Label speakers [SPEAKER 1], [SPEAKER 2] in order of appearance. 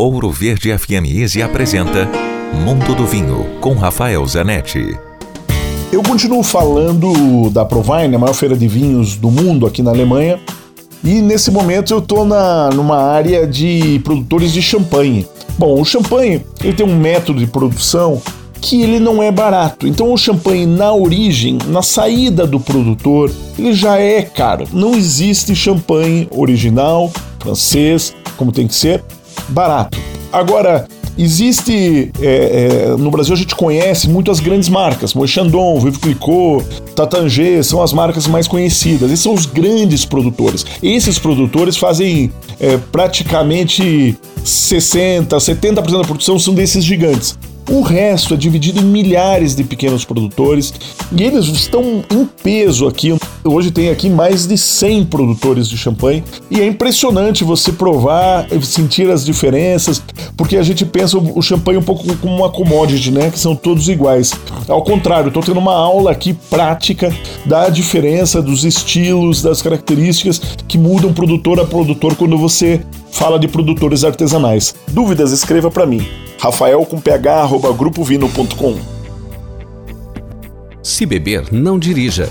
[SPEAKER 1] Ouro Verde FM Easy apresenta Mundo do Vinho com Rafael Zanetti.
[SPEAKER 2] Eu continuo falando da Provine, a maior feira de vinhos do mundo aqui na Alemanha, e nesse momento eu estou numa área de produtores de champanhe. Bom, o champanhe ele tem um método de produção que ele não é barato. Então o champanhe na origem, na saída do produtor, ele já é caro. Não existe champanhe original, francês, como tem que ser, barato. Agora, existe. É, é, no Brasil a gente conhece muito as grandes marcas, Moët Chandon, Vive Clicquot, Tatange, são as marcas mais conhecidas. Esses são os grandes produtores. Esses produtores fazem é, praticamente 60, 70% da produção são desses gigantes. O resto é dividido em milhares de pequenos produtores e eles estão em peso aqui. Hoje tem aqui mais de 100 produtores de champanhe e é impressionante você provar, sentir as diferenças, porque a gente pensa o champanhe um pouco como uma commodity, né? Que são todos iguais. Ao contrário, estou tendo uma aula aqui prática da diferença dos estilos, das características que mudam produtor a produtor quando você fala de produtores artesanais. Dúvidas? Escreva para mim rafael com ph, arroba grupovino.com.
[SPEAKER 1] Se beber, não dirija.